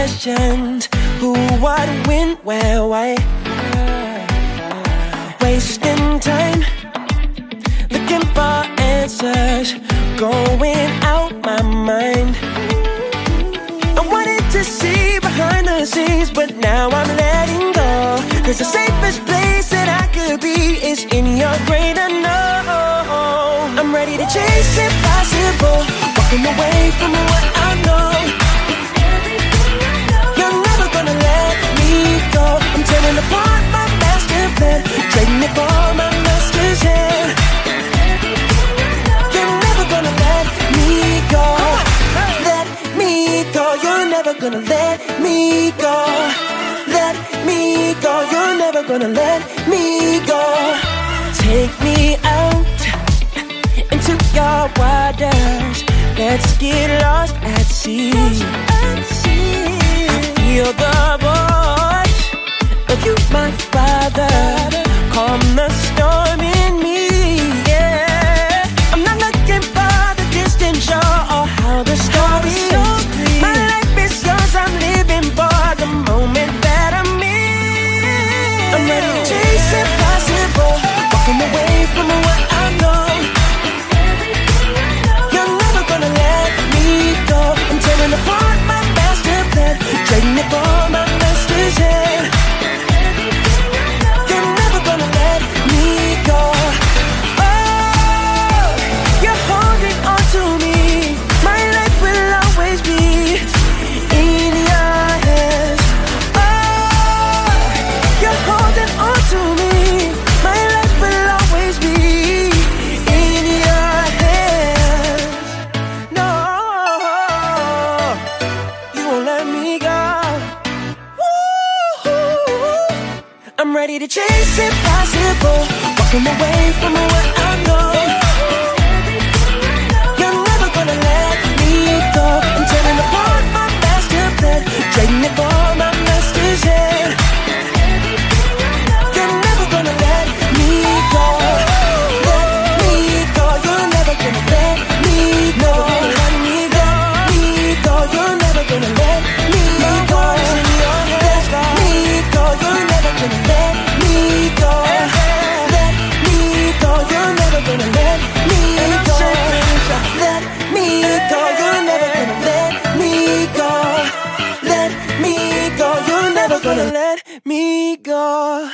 questioned who, what, when, where, why. Wasting time looking for answers, going out my mind. I wanted to see behind the scenes, but now I'm letting go. Cause the safest place that I could be is in your great know. I'm ready to chase impossible, walking away from never gonna let me go. Let me go. You're never gonna let me go. Take me out into your waters. Let's get lost at sea. I feel the voice of you, my father. Come. Take me Nicole. ready to chase impossible Walking away from what I know. gonna let me go.